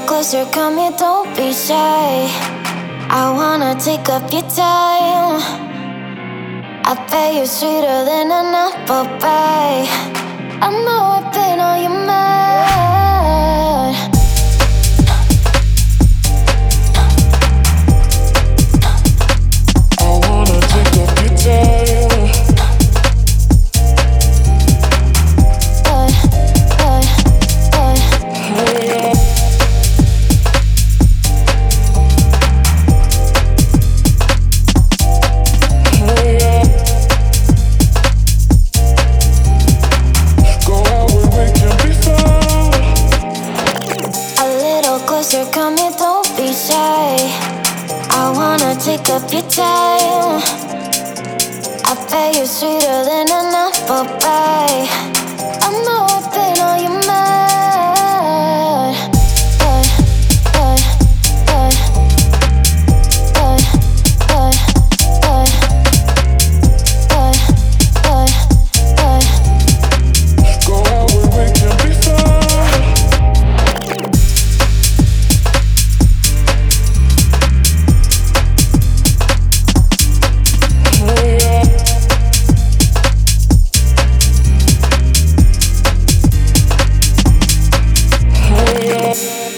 closer, come here, don't be shy. I wanna take up your time. I bet you're sweeter than an apple pie. I know I've been on your mind. Shy. I wanna take up your time. I bet you're sweeter than an apple pie. Hey.